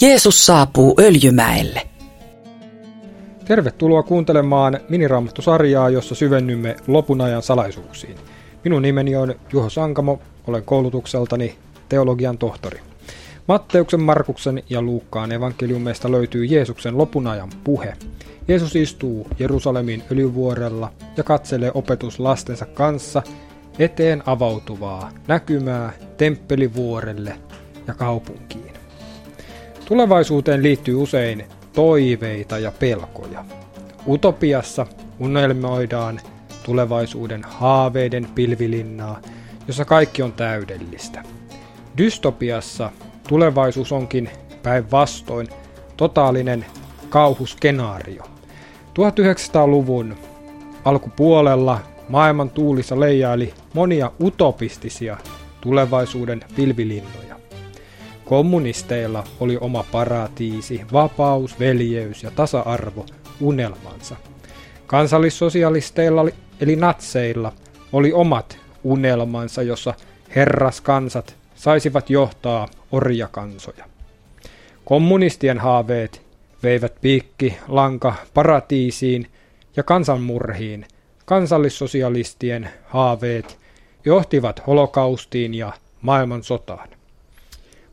Jeesus saapuu Öljymäelle. Tervetuloa kuuntelemaan miniraamattusarjaa, jossa syvennymme lopun ajan salaisuuksiin. Minun nimeni on Juho Sankamo, olen koulutukseltani teologian tohtori. Matteuksen, Markuksen ja Luukkaan evankeliumeista löytyy Jeesuksen lopun ajan puhe. Jeesus istuu Jerusalemin öljyvuorella ja katselee opetuslastensa kanssa eteen avautuvaa näkymää temppelivuorelle ja kaupunkiin. Tulevaisuuteen liittyy usein toiveita ja pelkoja. Utopiassa unelmoidaan tulevaisuuden haaveiden pilvilinnaa, jossa kaikki on täydellistä. Dystopiassa tulevaisuus onkin päinvastoin totaalinen kauhuskenaario. 1900-luvun alkupuolella maailman tuulissa leijaili monia utopistisia tulevaisuuden pilvilinnoja. Kommunisteilla oli oma paratiisi, vapaus, veljeys ja tasa-arvo unelmansa. Kansallissosialisteilla eli natseilla oli omat unelmansa, jossa herraskansat saisivat johtaa orjakansoja. Kommunistien haaveet veivät piikki, lanka paratiisiin ja kansanmurhiin. Kansallissosialistien haaveet johtivat holokaustiin ja maailmansotaan.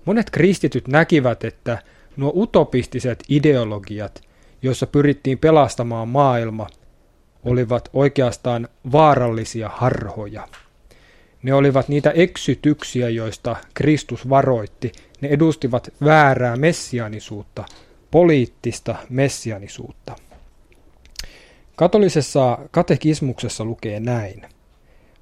Monet kristityt näkivät, että nuo utopistiset ideologiat, joissa pyrittiin pelastamaan maailma, olivat oikeastaan vaarallisia harhoja. Ne olivat niitä eksytyksiä, joista Kristus varoitti. Ne edustivat väärää messianisuutta, poliittista messianisuutta. Katolisessa katekismuksessa lukee näin.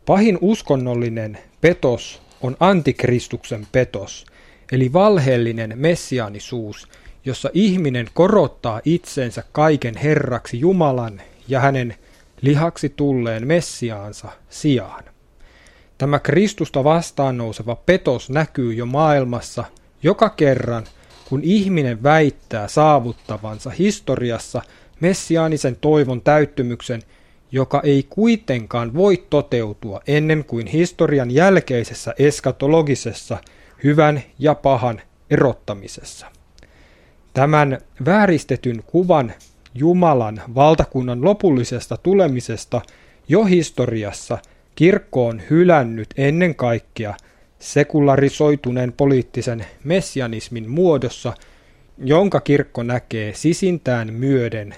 Pahin uskonnollinen petos on antikristuksen petos – eli valheellinen messiaanisuus, jossa ihminen korottaa itsensä kaiken herraksi Jumalan ja hänen lihaksi tulleen messiaansa sijaan. Tämä Kristusta vastaan nouseva petos näkyy jo maailmassa joka kerran, kun ihminen väittää saavuttavansa historiassa messiaanisen toivon täyttymyksen, joka ei kuitenkaan voi toteutua ennen kuin historian jälkeisessä eskatologisessa hyvän ja pahan erottamisessa. Tämän vääristetyn kuvan Jumalan valtakunnan lopullisesta tulemisesta jo historiassa kirkko on hylännyt ennen kaikkea sekularisoituneen poliittisen messianismin muodossa, jonka kirkko näkee sisintään myöden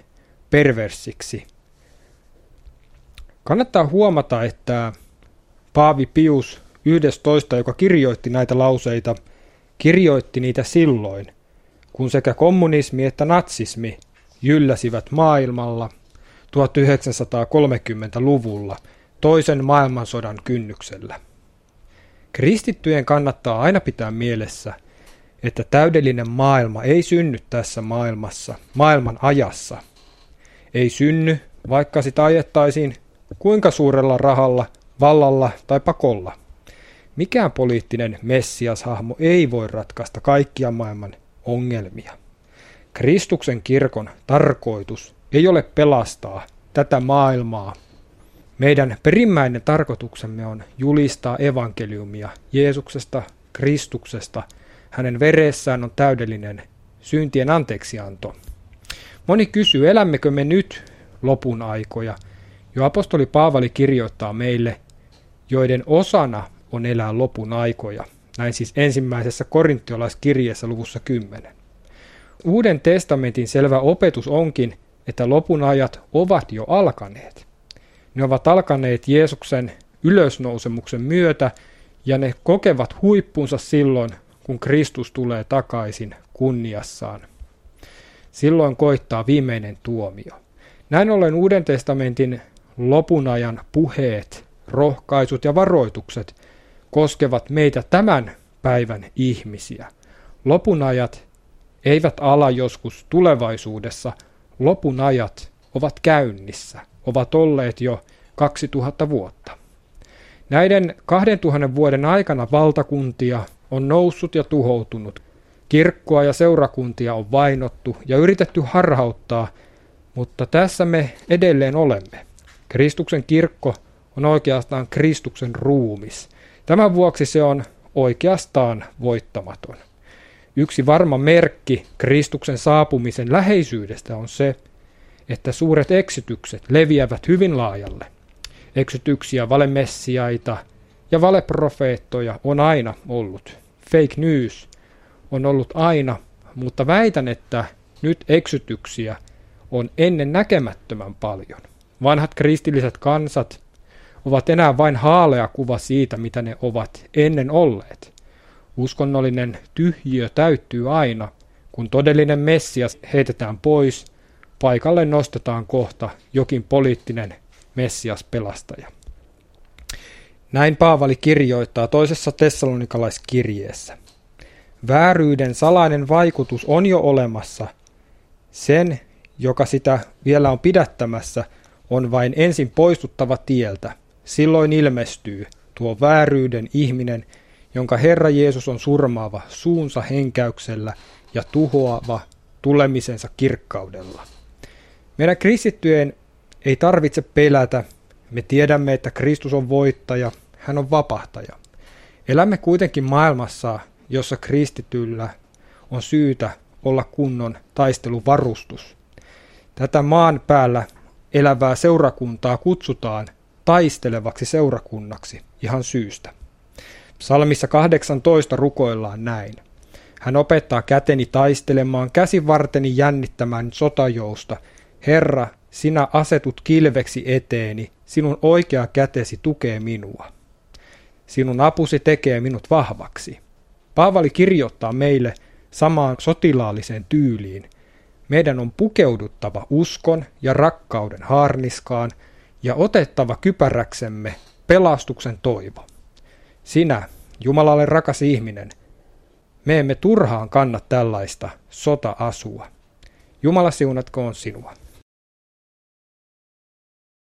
perversiksi. Kannattaa huomata, että Paavi Pius 11, joka kirjoitti näitä lauseita, kirjoitti niitä silloin, kun sekä kommunismi että natsismi jylläsivät maailmalla 1930-luvulla toisen maailmansodan kynnyksellä. Kristittyjen kannattaa aina pitää mielessä, että täydellinen maailma ei synny tässä maailmassa, maailman ajassa. Ei synny, vaikka sitä ajettaisiin kuinka suurella rahalla, vallalla tai pakolla – Mikään poliittinen messiashahmo ei voi ratkaista kaikkia maailman ongelmia. Kristuksen kirkon tarkoitus ei ole pelastaa tätä maailmaa. Meidän perimmäinen tarkoituksemme on julistaa evankeliumia Jeesuksesta, Kristuksesta. Hänen veressään on täydellinen syntien anteeksianto. Moni kysyy, elämmekö me nyt lopun aikoja? Jo apostoli Paavali kirjoittaa meille, joiden osana on elää lopun aikoja. Näin siis ensimmäisessä korinttiolaiskirjeessä luvussa 10. Uuden testamentin selvä opetus onkin, että lopun ajat ovat jo alkaneet. Ne ovat alkaneet Jeesuksen ylösnousemuksen myötä ja ne kokevat huippunsa silloin, kun Kristus tulee takaisin kunniassaan. Silloin koittaa viimeinen tuomio. Näin ollen Uuden testamentin lopun ajan puheet, rohkaisut ja varoitukset – koskevat meitä tämän päivän ihmisiä. Lopunajat eivät ala joskus tulevaisuudessa, lopunajat ovat käynnissä, ovat olleet jo 2000 vuotta. Näiden 2000 vuoden aikana valtakuntia on noussut ja tuhoutunut. Kirkkoa ja seurakuntia on vainottu ja yritetty harhauttaa, mutta tässä me edelleen olemme. Kristuksen kirkko on oikeastaan Kristuksen ruumis – Tämän vuoksi se on oikeastaan voittamaton. Yksi varma merkki Kristuksen saapumisen läheisyydestä on se, että suuret eksytykset leviävät hyvin laajalle. Eksytyksiä, valemessiaita ja valeprofeettoja on aina ollut. Fake news on ollut aina, mutta väitän, että nyt eksytyksiä on ennen näkemättömän paljon. Vanhat kristilliset kansat ovat enää vain haalea kuva siitä, mitä ne ovat ennen olleet. Uskonnollinen tyhjiö täyttyy aina, kun todellinen Messias heitetään pois, paikalle nostetaan kohta jokin poliittinen Messias pelastaja. Näin Paavali kirjoittaa toisessa tessalonikalaiskirjeessä. Vääryyden salainen vaikutus on jo olemassa. Sen, joka sitä vielä on pidättämässä, on vain ensin poistuttava tieltä. Silloin ilmestyy tuo vääryyden ihminen, jonka Herra Jeesus on surmaava suunsa henkäyksellä ja tuhoava tulemisensa kirkkaudella. Meidän kristittyjen ei tarvitse pelätä. Me tiedämme, että Kristus on voittaja, hän on vapahtaja. Elämme kuitenkin maailmassa, jossa kristityllä on syytä olla kunnon taisteluvarustus. Tätä maan päällä elävää seurakuntaa kutsutaan taistelevaksi seurakunnaksi ihan syystä. Psalmissa 18 rukoillaan näin. Hän opettaa käteni taistelemaan, käsivarteni jännittämään sotajousta. Herra, sinä asetut kilveksi eteeni, sinun oikea kätesi tukee minua. Sinun apusi tekee minut vahvaksi. Paavali kirjoittaa meille samaan sotilaalliseen tyyliin. Meidän on pukeuduttava uskon ja rakkauden haarniskaan ja otettava kypäräksemme pelastuksen toivo. Sinä, Jumalalle rakas ihminen, me emme turhaan kanna tällaista sota-asua. Jumala siunatkoon sinua.